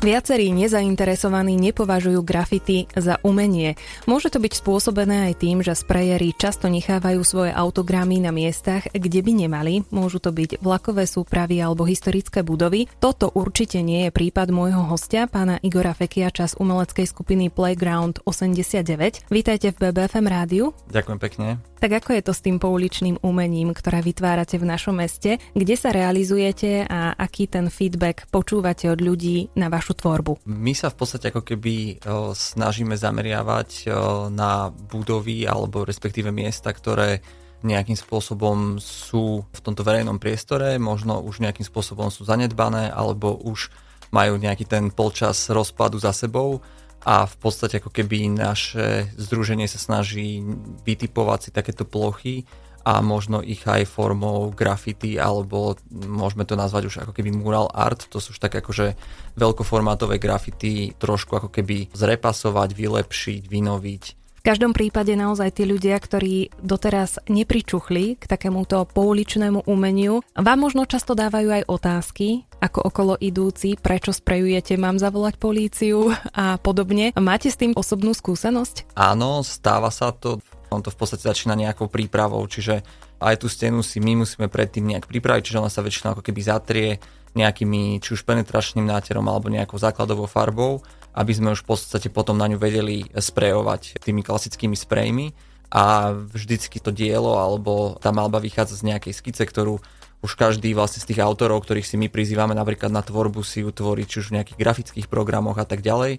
Viacerí nezainteresovaní nepovažujú grafity za umenie. Môže to byť spôsobené aj tým, že sprejeri často nechávajú svoje autogramy na miestach, kde by nemali. Môžu to byť vlakové súpravy alebo historické budovy. Toto určite nie je prípad môjho hostia, pána Igora Fekiača z umeleckej skupiny Playground 89. Vítajte v BBFM rádiu. Ďakujem pekne. Tak ako je to s tým pouličným umením, ktoré vytvárate v našom meste? Kde sa realizujete a aký ten feedback počúvate od ľudí na vašu tvorbu? My sa v podstate ako keby snažíme zameriavať na budovy alebo respektíve miesta, ktoré nejakým spôsobom sú v tomto verejnom priestore, možno už nejakým spôsobom sú zanedbané alebo už majú nejaký ten polčas rozpadu za sebou a v podstate ako keby naše združenie sa snaží vytipovať si takéto plochy a možno ich aj formou graffiti alebo môžeme to nazvať už ako keby mural art, to sú už tak akože veľkoformátové graffiti trošku ako keby zrepasovať, vylepšiť, vynoviť v každom prípade naozaj tí ľudia, ktorí doteraz nepričuchli k takémuto pouličnému umeniu, vám možno často dávajú aj otázky, ako okolo idúci, prečo sprejujete, mám zavolať políciu a podobne. Máte s tým osobnú skúsenosť? Áno, stáva sa to. On to v podstate začína nejakou prípravou, čiže aj tú stenu si my musíme predtým nejak pripraviť, čiže ona sa väčšinou ako keby zatrie nejakými či už penetračným náterom alebo nejakou základovou farbou aby sme už v podstate potom na ňu vedeli sprejovať tými klasickými sprejmi. A vždycky to dielo alebo tá malba vychádza z nejakej skice, ktorú už každý vlastne z tých autorov, ktorých si my prizývame napríklad na tvorbu si ju tvorí či už v nejakých grafických programoch a tak ďalej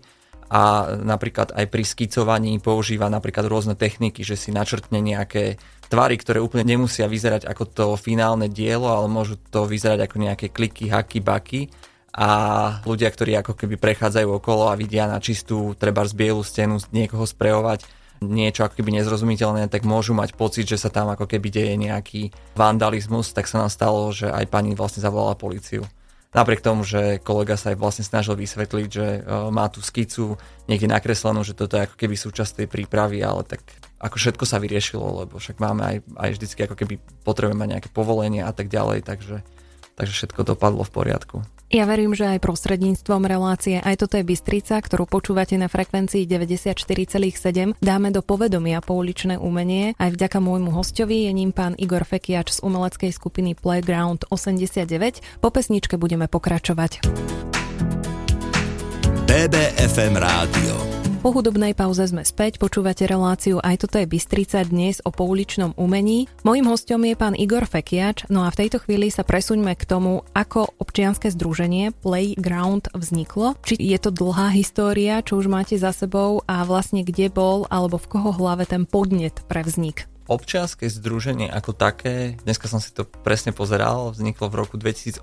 a napríklad aj pri skicovaní používa napríklad rôzne techniky, že si načrtne nejaké tvary, ktoré úplne nemusia vyzerať ako to finálne dielo, ale môžu to vyzerať ako nejaké kliky, haky, baky a ľudia, ktorí ako keby prechádzajú okolo a vidia na čistú, treba z bielu stenu niekoho sprejovať niečo ako keby nezrozumiteľné, tak môžu mať pocit, že sa tam ako keby deje nejaký vandalizmus, tak sa nám stalo, že aj pani vlastne zavolala policiu. Napriek tomu, že kolega sa aj vlastne snažil vysvetliť, že e, má tú skicu niekde nakreslenú, že toto je ako keby súčasť tej prípravy, ale tak ako všetko sa vyriešilo, lebo však máme aj, aj vždycky ako keby potrebujeme nejaké povolenie a tak ďalej, takže, takže všetko dopadlo v poriadku. Ja verím, že aj prostredníctvom relácie aj toto je Bystrica, ktorú počúvate na frekvencii 94,7, dáme do povedomia pouličné umenie. Aj vďaka môjmu hostovi je ním pán Igor Fekiač z umeleckej skupiny Playground 89. Po pesničke budeme pokračovať. BBFM Rádio po hudobnej pauze sme späť, počúvate reláciu Aj toto je Bystrica dnes o pouličnom umení. Mojím hostom je pán Igor Fekiač, no a v tejto chvíli sa presuňme k tomu, ako občianske združenie Playground vzniklo. Či je to dlhá história, čo už máte za sebou a vlastne kde bol alebo v koho hlave ten podnet pre vznik? Občianske združenie ako také, dneska som si to presne pozeral, vzniklo v roku 2018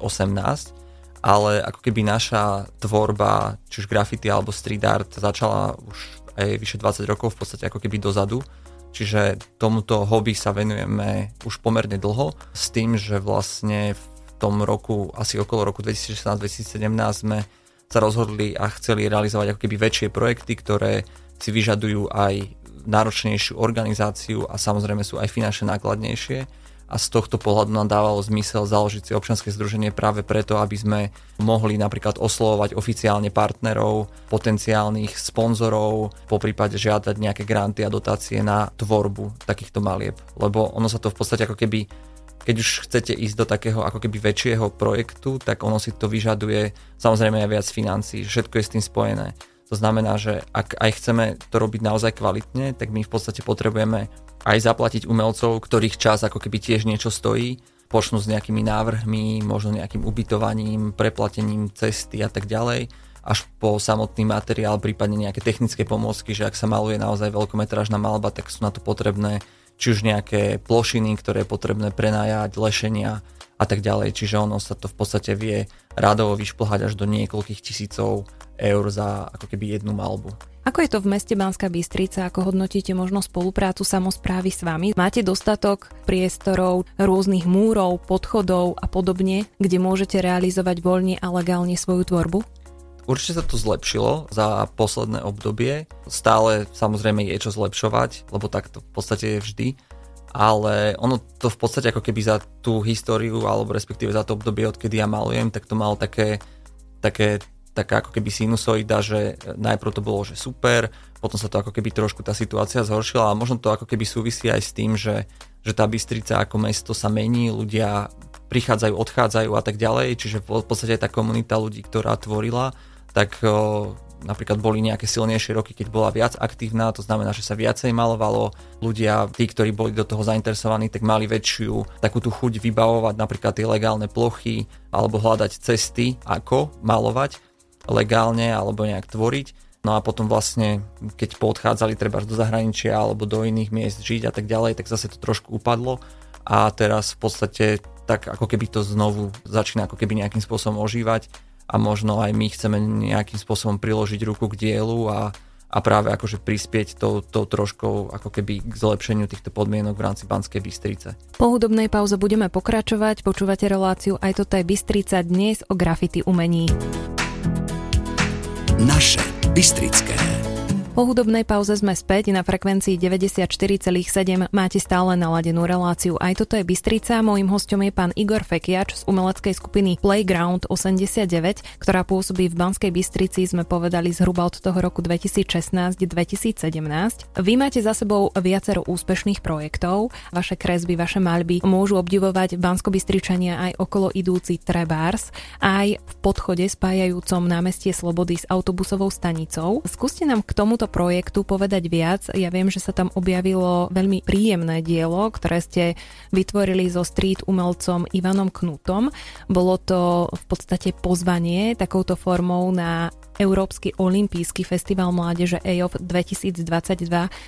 ale ako keby naša tvorba, či už graffiti alebo street art, začala už aj vyše 20 rokov v podstate ako keby dozadu. Čiže tomuto hobby sa venujeme už pomerne dlho s tým, že vlastne v tom roku, asi okolo roku 2016-2017 sme sa rozhodli a chceli realizovať ako keby väčšie projekty, ktoré si vyžadujú aj náročnejšiu organizáciu a samozrejme sú aj finančne nákladnejšie a z tohto pohľadu nám dávalo zmysel založiť si občianske združenie práve preto, aby sme mohli napríklad oslovovať oficiálne partnerov, potenciálnych sponzorov, po prípade žiadať nejaké granty a dotácie na tvorbu takýchto malieb. Lebo ono sa to v podstate ako keby keď už chcete ísť do takého ako keby väčšieho projektu, tak ono si to vyžaduje samozrejme aj viac financí, všetko je s tým spojené. To znamená, že ak aj chceme to robiť naozaj kvalitne, tak my v podstate potrebujeme aj zaplatiť umelcov, ktorých čas ako keby tiež niečo stojí, počnú s nejakými návrhmi, možno nejakým ubytovaním, preplatením cesty a tak ďalej, až po samotný materiál, prípadne nejaké technické pomôcky, že ak sa maluje naozaj veľkometrážna malba, tak sú na to potrebné či už nejaké plošiny, ktoré je potrebné prenajať, lešenia a tak ďalej. Čiže ono sa to v podstate vie radovo vyšplhať až do niekoľkých tisícov eur za ako keby jednu malbu. Ako je to v meste Banská Bystrica? Ako hodnotíte možno spoluprácu samozprávy s vami? Máte dostatok priestorov, rôznych múrov, podchodov a podobne, kde môžete realizovať voľne a legálne svoju tvorbu? Určite sa to zlepšilo za posledné obdobie. Stále samozrejme je čo zlepšovať, lebo tak to v podstate je vždy. Ale ono to v podstate ako keby za tú históriu, alebo respektíve za to obdobie, odkedy ja malujem, tak to malo také, také taká ako keby sinusoida, že najprv to bolo, že super, potom sa to ako keby trošku tá situácia zhoršila a možno to ako keby súvisí aj s tým, že, že tá Bystrica ako mesto sa mení, ľudia prichádzajú, odchádzajú a tak ďalej, čiže v podstate tá komunita ľudí, ktorá tvorila, tak napríklad boli nejaké silnejšie roky, keď bola viac aktívna, to znamená, že sa viacej malovalo. Ľudia, tí, ktorí boli do toho zainteresovaní, tak mali väčšiu takú tú chuť vybavovať napríklad tie legálne plochy alebo hľadať cesty, ako malovať legálne alebo nejak tvoriť. No a potom vlastne, keď poodchádzali treba do zahraničia alebo do iných miest žiť a tak ďalej, tak zase to trošku upadlo a teraz v podstate tak ako keby to znovu začína ako keby nejakým spôsobom ožívať a možno aj my chceme nejakým spôsobom priložiť ruku k dielu a, a práve akože prispieť tou, tou troškou ako keby k zlepšeniu týchto podmienok v rámci Banskej Bystrice. Po hudobnej pauze budeme pokračovať, počúvate reláciu aj toto je Bystrica dnes o grafity umení. Naše Bystrické. Po hudobnej pauze sme späť na frekvencii 94,7. Máte stále naladenú reláciu. Aj toto je Bystrica. Mojím hostom je pán Igor Fekiač z umeleckej skupiny Playground 89, ktorá pôsobí v Banskej Bystrici, sme povedali zhruba od toho roku 2016-2017. Vy máte za sebou viacero úspešných projektov. Vaše kresby, vaše maľby môžu obdivovať Bansko-Bystričania aj okolo idúci Trebárs, aj v podchode spájajúcom námestie Slobody s autobusovou stanicou. Skúste nám k tomuto projektu povedať viac. Ja viem, že sa tam objavilo veľmi príjemné dielo, ktoré ste vytvorili so street umelcom Ivanom Knutom. Bolo to v podstate pozvanie takouto formou na Európsky olimpijský festival mládeže EOF 2022,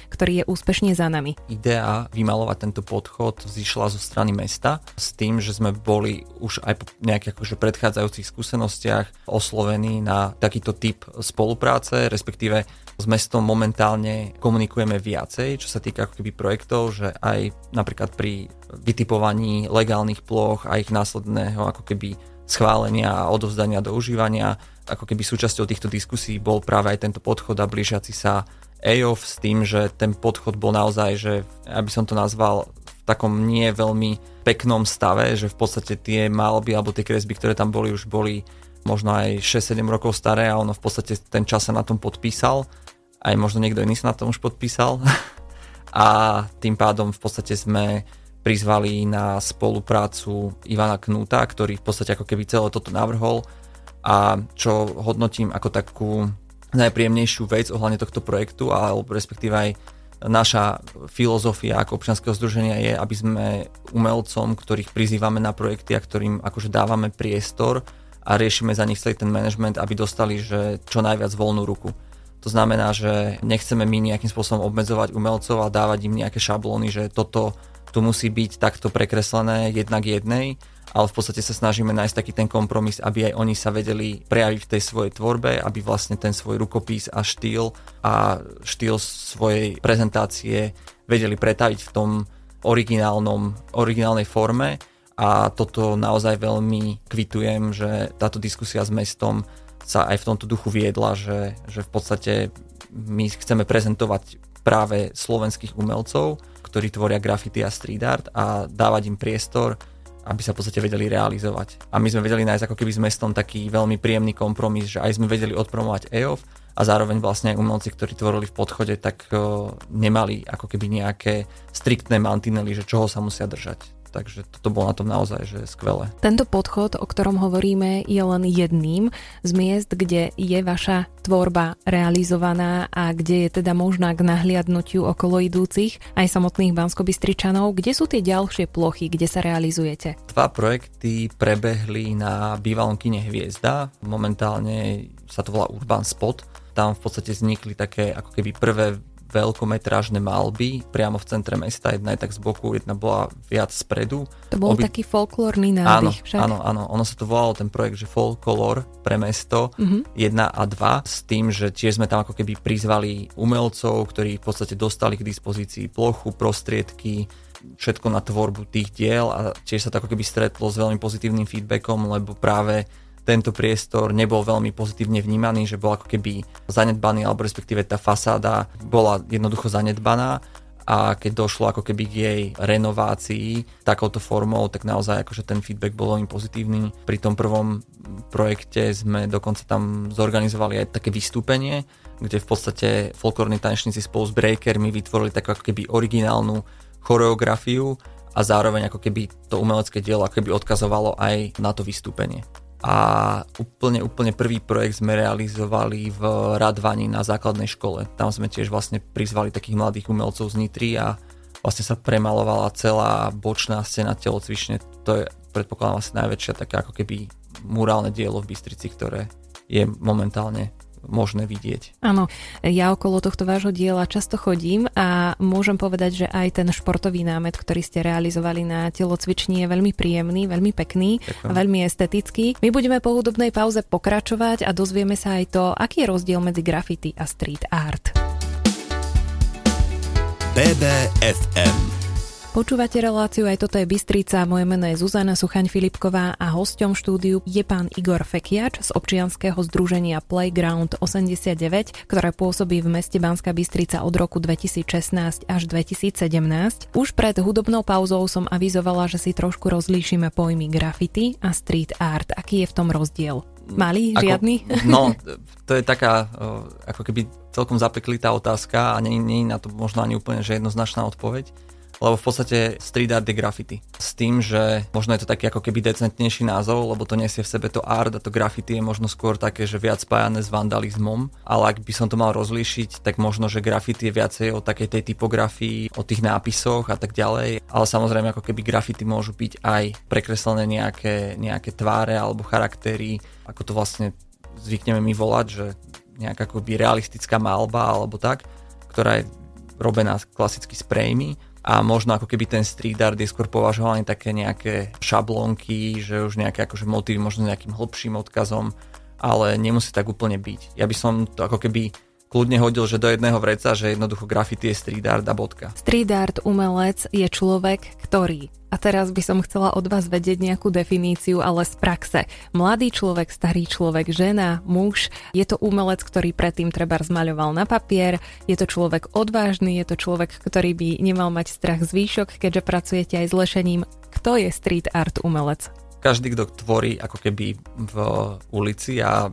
ktorý je úspešne za nami. Idea vymalovať tento podchod zišla zo strany mesta s tým, že sme boli už aj po nejakých akože predchádzajúcich skúsenostiach oslovení na takýto typ spolupráce, respektíve s mestom momentálne komunikujeme viacej, čo sa týka ako keby projektov, že aj napríklad pri vytipovaní legálnych ploch a ich následného ako keby schválenia a odovzdania do užívania, ako keby súčasťou týchto diskusí bol práve aj tento podchod a blížiaci sa EOF s tým, že ten podchod bol naozaj, že aby som to nazval v takom nie veľmi peknom stave, že v podstate tie malby alebo tie kresby, ktoré tam boli, už boli možno aj 6-7 rokov staré a ono v podstate ten čas sa na tom podpísal aj možno niekto iný sa na tom už podpísal. a tým pádom v podstate sme prizvali na spoluprácu Ivana Knúta, ktorý v podstate ako keby celé toto navrhol a čo hodnotím ako takú najpríjemnejšiu vec ohľadne tohto projektu, alebo respektíve aj naša filozofia ako občianského združenia je, aby sme umelcom, ktorých prizývame na projekty a ktorým akože dávame priestor a riešime za nich celý ten management, aby dostali že čo najviac voľnú ruku. To znamená, že nechceme my nejakým spôsobom obmedzovať umelcov a dávať im nejaké šablóny, že toto tu musí byť takto prekreslené jednak jednej, ale v podstate sa snažíme nájsť taký ten kompromis, aby aj oni sa vedeli prejaviť v tej svojej tvorbe, aby vlastne ten svoj rukopis a štýl a štýl svojej prezentácie vedeli pretaviť v tom originálnom, originálnej forme. A toto naozaj veľmi kvitujem, že táto diskusia s mestom sa aj v tomto duchu viedla, že, že v podstate my chceme prezentovať práve slovenských umelcov, ktorí tvoria graffiti a street art a dávať im priestor, aby sa v podstate vedeli realizovať. A my sme vedeli nájsť ako keby s mestom taký veľmi príjemný kompromis, že aj sme vedeli odpromovať EOF a zároveň vlastne aj umelci, ktorí tvorili v podchode, tak uh, nemali ako keby nejaké striktné mantinely, že čoho sa musia držať. Takže toto bolo na tom naozaj že skvelé. Tento podchod, o ktorom hovoríme, je len jedným z miest, kde je vaša tvorba realizovaná a kde je teda možná k nahliadnutiu okolo idúcich aj samotných banskobystričanov. Kde sú tie ďalšie plochy, kde sa realizujete? Dva projekty prebehli na bývalom kine Hviezda. Momentálne sa to volá Urban Spot. Tam v podstate vznikli také ako keby prvé veľkometrážne malby priamo v centre mesta, jedna je tak z boku, jedna bola viac spredu. To bol Obi... taký folklórny nádych áno, však? Áno, áno, ono sa to volalo ten projekt, že Folklor pre mesto uh-huh. Mhm. 1 a 2 s tým, že tiež sme tam ako keby prizvali umelcov, ktorí v podstate dostali k dispozícii plochu, prostriedky, všetko na tvorbu tých diel a tiež sa to ako keby stretlo s veľmi pozitívnym feedbackom, lebo práve tento priestor nebol veľmi pozitívne vnímaný, že bol ako keby zanedbaný, alebo respektíve tá fasáda bola jednoducho zanedbaná a keď došlo ako keby k jej renovácii takouto formou, tak naozaj akože ten feedback bol veľmi pozitívny. Pri tom prvom projekte sme dokonca tam zorganizovali aj také vystúpenie, kde v podstate folklórni tanečníci spolu s breakermi vytvorili takú ako keby originálnu choreografiu a zároveň ako keby to umelecké dielo ako keby odkazovalo aj na to vystúpenie. A úplne, úplne prvý projekt sme realizovali v Radvani na základnej škole. Tam sme tiež vlastne prizvali takých mladých umelcov z Nitry a vlastne sa premalovala celá bočná scéna telocvične. To je, predpokladám, asi najväčšia taká ako keby murálne dielo v Bystrici, ktoré je momentálne možné vidieť. Áno, ja okolo tohto vášho diela často chodím a môžem povedať, že aj ten športový námet, ktorý ste realizovali na telocvični je veľmi príjemný, veľmi pekný Ďakujem. a veľmi estetický. My budeme po hudobnej pauze pokračovať a dozvieme sa aj to, aký je rozdiel medzi graffiti a street art. BBFM Počúvate reláciu, aj toto je Bystrica, moje meno je Zuzana Suchaň Filipková a hosťom štúdiu je pán Igor Fekiač z občianskeho združenia Playground 89, ktoré pôsobí v meste Banská Bystrica od roku 2016 až 2017. Už pred hudobnou pauzou som avizovala, že si trošku rozlíšime pojmy graffiti a street art. Aký je v tom rozdiel? Malý, ako, žiadny? No, to je taká ako keby celkom zapeklitá otázka a nie, nie je na to možno ani úplne že jednoznačná odpoveď lebo v podstate street art je graffiti. S tým, že možno je to taký ako keby decentnejší názov, lebo to nesie v sebe to art a to graffiti je možno skôr také, že viac spájané s vandalizmom, ale ak by som to mal rozlíšiť, tak možno, že graffiti je viacej o takej tej typografii, o tých nápisoch a tak ďalej, ale samozrejme ako keby graffiti môžu byť aj prekreslené nejaké, nejaké tváre alebo charaktery, ako to vlastne zvykneme my volať, že nejaká akoby realistická malba alebo tak, ktorá je robená klasicky sprejmi a možno ako keby ten street art je skôr považovaný také nejaké šablónky, že už nejaké akože motívy možno nejakým hlbším odkazom, ale nemusí tak úplne byť. Ja by som to ako keby kľudne hodil, že do jedného vreca, že jednoducho graffiti je street art a bodka. Street art umelec je človek, ktorý a teraz by som chcela od vás vedieť nejakú definíciu, ale z praxe. Mladý človek, starý človek, žena, muž, je to umelec, ktorý predtým treba zmaľoval na papier, je to človek odvážny, je to človek, ktorý by nemal mať strach z výšok, keďže pracujete aj s lešením. Kto je street art umelec? Každý, kto tvorí ako keby v ulici a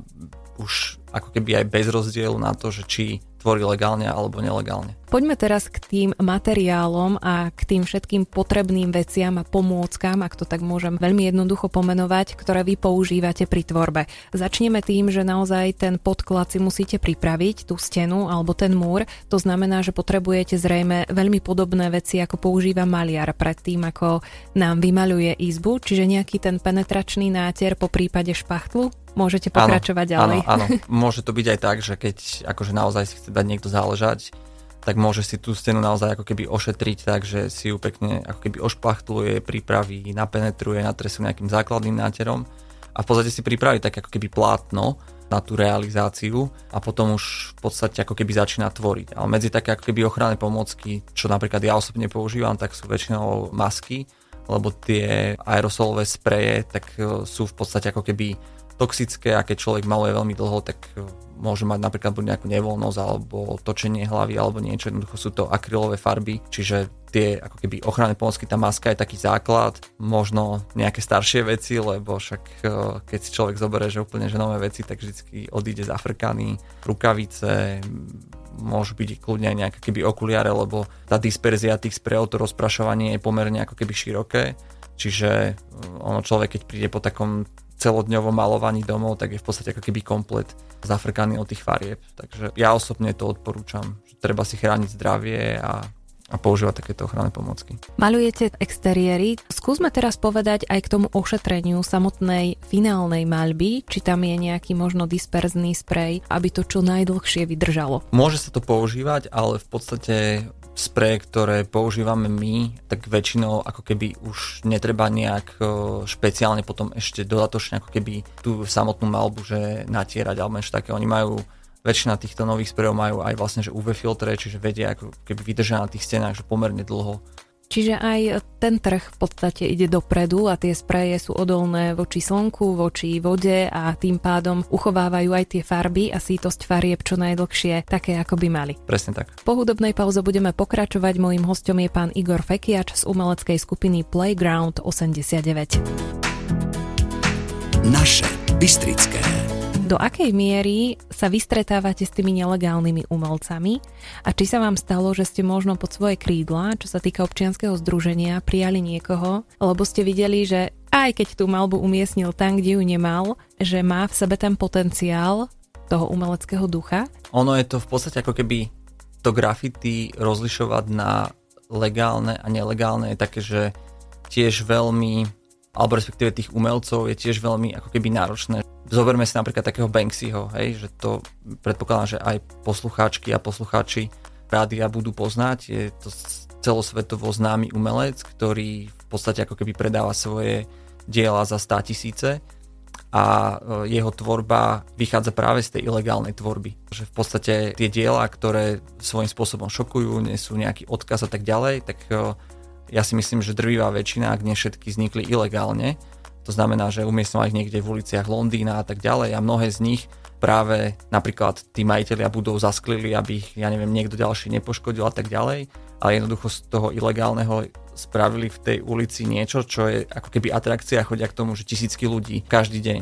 už ako keby aj bez rozdielu na to, že či tvorí legálne alebo nelegálne. Poďme teraz k tým materiálom a k tým všetkým potrebným veciam a pomôckam, ak to tak môžem veľmi jednoducho pomenovať, ktoré vy používate pri tvorbe. Začneme tým, že naozaj ten podklad si musíte pripraviť, tú stenu alebo ten múr. To znamená, že potrebujete zrejme veľmi podobné veci, ako používa maliar predtým, ako nám vymaľuje izbu, čiže nejaký ten penetračný náter po prípade špachtlu môžete pokračovať áno, ďalej. Áno, áno, môže to byť aj tak, že keď akože naozaj si chce dať niekto záležať, tak môže si tú stenu naozaj ako keby ošetriť tak, že si ju pekne ako keby ošpachtluje, pripraví, napenetruje, natresú nejakým základným náterom a v podstate si pripraví tak ako keby plátno na tú realizáciu a potom už v podstate ako keby začína tvoriť. Ale medzi také ako keby ochranné pomôcky, čo napríklad ja osobne používam, tak sú väčšinou masky, lebo tie aerosolové spreje tak e, sú v podstate ako keby toxické a keď človek maluje veľmi dlho, tak e, môže mať napríklad buď nejakú nevoľnosť alebo točenie hlavy alebo niečo, jednoducho sú to akrylové farby, čiže tie ako keby ochranné pomocky, tá maska je taký základ, možno nejaké staršie veci, lebo však e, keď si človek zoberie, že úplne že nové veci, tak vždy odíde z Afrikany, rukavice, môžu byť kľudne aj nejaké keby okuliare, lebo tá disperzia tých sprejov, to rozprašovanie je pomerne ako keby široké, čiže e, ono človek, keď príde po takom celodňovom malovaní domov, tak je v podstate ako keby komplet zafrkaný od tých farieb. Takže ja osobne to odporúčam, že treba si chrániť zdravie a a používať takéto ochranné pomocky. Malujete exteriéry. Skúsme teraz povedať aj k tomu ošetreniu samotnej finálnej maľby, či tam je nejaký možno disperzný sprej, aby to čo najdlhšie vydržalo. Môže sa to používať, ale v podstate spreje, ktoré používame my, tak väčšinou ako keby už netreba nejak špeciálne potom ešte dodatočne ako keby tú samotnú malbu, že natierať alebo niečo také. Oni majú väčšina týchto nových sprejov majú aj vlastne že UV filtre, čiže vedia ako keby vydržia na tých stenách, že pomerne dlho Čiže aj ten trh v podstate ide dopredu a tie spreje sú odolné voči slnku, voči vode a tým pádom uchovávajú aj tie farby a sítosť farieb čo najdlhšie, také ako by mali. Presne tak. Po hudobnej pauze budeme pokračovať. Mojím hostom je pán Igor Fekiač z umeleckej skupiny Playground 89. Naše Bystrické. Do akej miery sa vystretávate s tými nelegálnymi umelcami a či sa vám stalo, že ste možno pod svoje krídla, čo sa týka občianskeho združenia, prijali niekoho, lebo ste videli, že aj keď tú malbu umiestnil tam, kde ju nemal, že má v sebe ten potenciál toho umeleckého ducha? Ono je to v podstate ako keby to graffiti rozlišovať na legálne a nelegálne je také, že tiež veľmi, alebo respektíve tých umelcov je tiež veľmi ako keby náročné Zoberme si napríklad takého Banksyho, hej, že to predpokladám, že aj poslucháčky a poslucháči rádia budú poznať. Je to celosvetovo známy umelec, ktorý v podstate ako keby predáva svoje diela za 100 tisíce a e, jeho tvorba vychádza práve z tej ilegálnej tvorby. Že v podstate tie diela, ktoré svojím spôsobom šokujú, nesú nejaký odkaz a tak ďalej, tak e, ja si myslím, že drvivá väčšina, ak nie všetky, vznikli ilegálne. To znamená, že umiestňovali ich niekde v uliciach Londýna a tak ďalej a mnohé z nich práve napríklad tí majiteľia budov zasklili, aby ich, ja neviem, niekto ďalší nepoškodil a tak ďalej, ale jednoducho z toho ilegálneho spravili v tej ulici niečo, čo je ako keby atrakcia, chodia k tomu, že tisícky ľudí každý deň.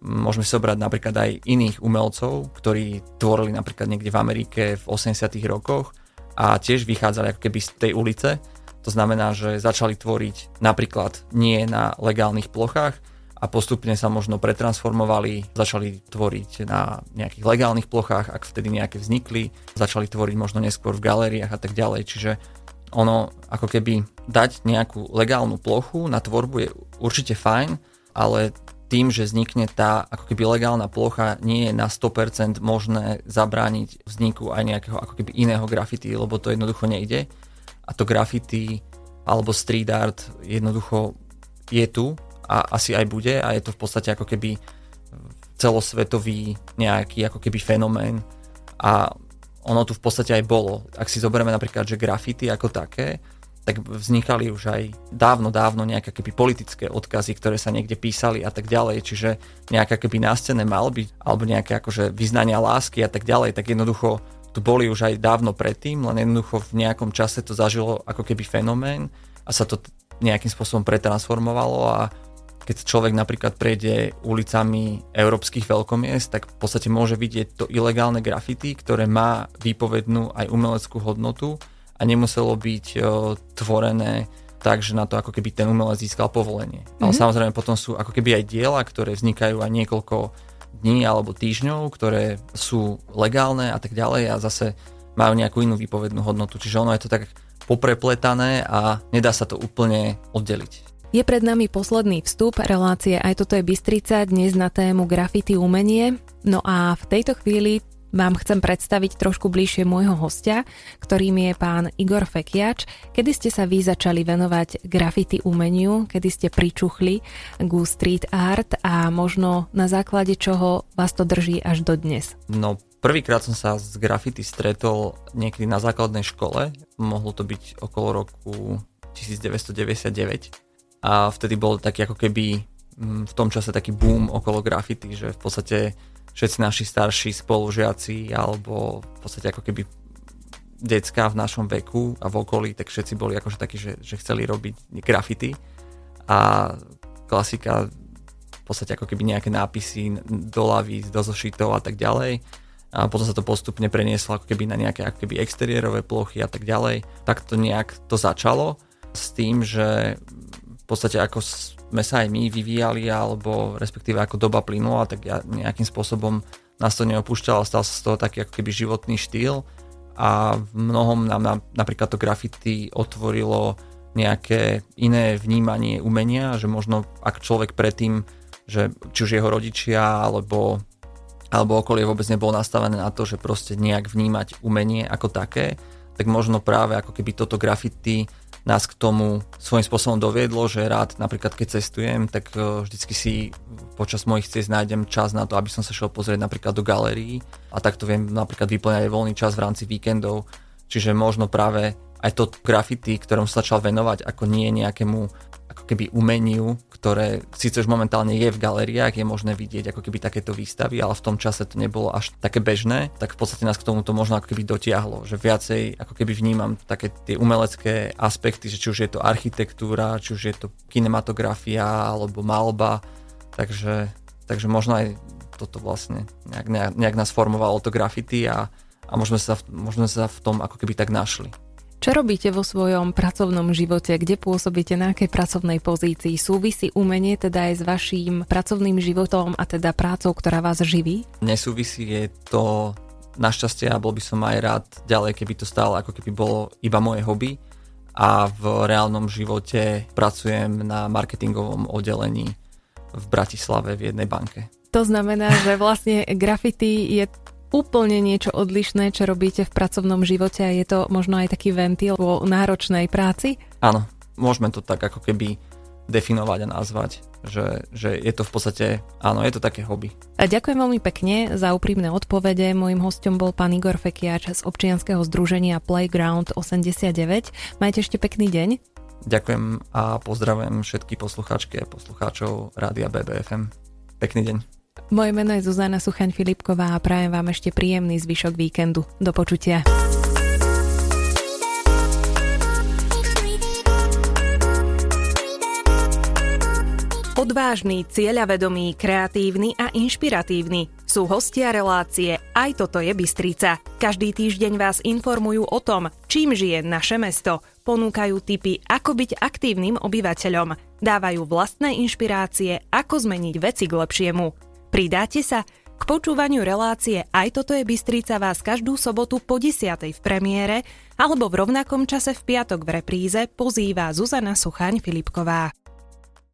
Môžeme si obrať napríklad aj iných umelcov, ktorí tvorili napríklad niekde v Amerike v 80 rokoch a tiež vychádzali ako keby z tej ulice to znamená, že začali tvoriť napríklad nie na legálnych plochách a postupne sa možno pretransformovali, začali tvoriť na nejakých legálnych plochách, ak vtedy nejaké vznikli, začali tvoriť možno neskôr v galériách a tak ďalej. Čiže ono ako keby dať nejakú legálnu plochu na tvorbu je určite fajn, ale tým, že vznikne tá ako keby legálna plocha, nie je na 100% možné zabrániť vzniku aj nejakého ako keby iného grafity, lebo to jednoducho nejde a to graffiti alebo street art jednoducho je tu a asi aj bude a je to v podstate ako keby celosvetový nejaký ako keby fenomén a ono tu v podstate aj bolo. Ak si zoberieme napríklad, že grafity ako také, tak vznikali už aj dávno, dávno nejaké keby politické odkazy, ktoré sa niekde písali a tak ďalej, čiže nejaká keby náscené malby alebo nejaké akože vyznania lásky a tak ďalej, tak jednoducho tu boli už aj dávno predtým, len jednoducho v nejakom čase to zažilo ako keby fenomén a sa to nejakým spôsobom pretransformovalo a keď človek napríklad prejde ulicami európskych veľkomiest, tak v podstate môže vidieť to ilegálne grafity, ktoré má výpovednú aj umeleckú hodnotu a nemuselo byť o, tvorené tak, že na to ako keby ten umelec získal povolenie. Mm-hmm. Ale mhm. samozrejme potom sú ako keby aj diela, ktoré vznikajú aj niekoľko dní alebo týždňov, ktoré sú legálne a tak ďalej a zase majú nejakú inú výpovednú hodnotu. Čiže ono je to tak poprepletané a nedá sa to úplne oddeliť. Je pred nami posledný vstup relácie Aj toto je Bystrica, dnes na tému grafity umenie. No a v tejto chvíli vám chcem predstaviť trošku bližšie môjho hostia, ktorým je pán Igor Fekiač. Kedy ste sa vy začali venovať graffiti umeniu, kedy ste pričuchli ku street art a možno na základe čoho vás to drží až do dnes? No, prvýkrát som sa s graffiti stretol niekedy na základnej škole. Mohlo to byť okolo roku 1999 a vtedy bol taký ako keby mm, v tom čase taký boom okolo graffiti, že v podstate všetci naši starší spolužiaci alebo v podstate ako keby decka v našom veku a v okolí, tak všetci boli akože takí, že, že chceli robiť grafity a klasika v podstate ako keby nejaké nápisy do lavíc, do zošitov a tak ďalej a potom sa to postupne prenieslo ako keby na nejaké ako keby exteriérové plochy a tak ďalej. Tak to nejak to začalo s tým, že v podstate ako sme sa aj my vyvíjali, alebo respektíve ako doba plynula, tak ja nejakým spôsobom nás to neopúšťalo, stal sa z toho taký ako keby životný štýl. A v mnohom nám napríklad to graffiti otvorilo nejaké iné vnímanie umenia, že možno ak človek predtým, že či už jeho rodičia alebo, alebo okolie vôbec nebolo nastavené na to, že proste nejak vnímať umenie ako také, tak možno práve ako keby toto graffiti nás k tomu svojím spôsobom doviedlo, že rád napríklad keď cestujem, tak e, vždycky si počas mojich ciest nájdem čas na to, aby som sa šiel pozrieť napríklad do galérií a takto viem napríklad vyplňať aj voľný čas v rámci víkendov. Čiže možno práve aj to graffiti, ktorom sa začal venovať ako nie nejakému ako keby umeniu, ktoré síce už momentálne je v galériách, je možné vidieť ako keby takéto výstavy, ale v tom čase to nebolo až také bežné, tak v podstate nás k tomuto možno ako keby dotiahlo, že viacej ako keby vnímam také tie umelecké aspekty, že či už je to architektúra, či už je to kinematografia alebo malba, takže takže možno aj toto vlastne nejak, nejak, nás formovalo to graffiti a, a možno, sa, možno sa v tom ako keby tak našli. Čo robíte vo svojom pracovnom živote? Kde pôsobíte? Na akej pracovnej pozícii? Súvisí umenie teda aj s vaším pracovným životom a teda prácou, ktorá vás živí? Nesúvisí je to našťastie a bol by som aj rád ďalej, keby to stále ako keby bolo iba moje hobby a v reálnom živote pracujem na marketingovom oddelení v Bratislave v jednej banke. To znamená, že vlastne graffiti je úplne niečo odlišné, čo robíte v pracovnom živote a je to možno aj taký ventil vo náročnej práci? Áno, môžeme to tak ako keby definovať a nazvať, že, že je to v podstate, áno, je to také hobby. A ďakujem veľmi pekne za úprimné odpovede. Mojím hostom bol pán Igor Fekiač z občianskeho združenia Playground 89. Majte ešte pekný deň. Ďakujem a pozdravujem všetky poslucháčky a poslucháčov Rádia BBFM. Pekný deň. Moje meno je Zuzana Suchaň Filipková a prajem vám ešte príjemný zvyšok víkendu. Do počutia. Odvážny, cieľavedomý, kreatívny a inšpiratívny sú hostia relácie Aj toto je Bystrica. Každý týždeň vás informujú o tom, čím žije naše mesto. Ponúkajú tipy, ako byť aktívnym obyvateľom. Dávajú vlastné inšpirácie, ako zmeniť veci k lepšiemu. Pridáte sa? K počúvaniu relácie Aj toto je Bystrica vás každú sobotu po 10. v premiére alebo v rovnakom čase v piatok v repríze pozýva Zuzana Suchaň Filipková.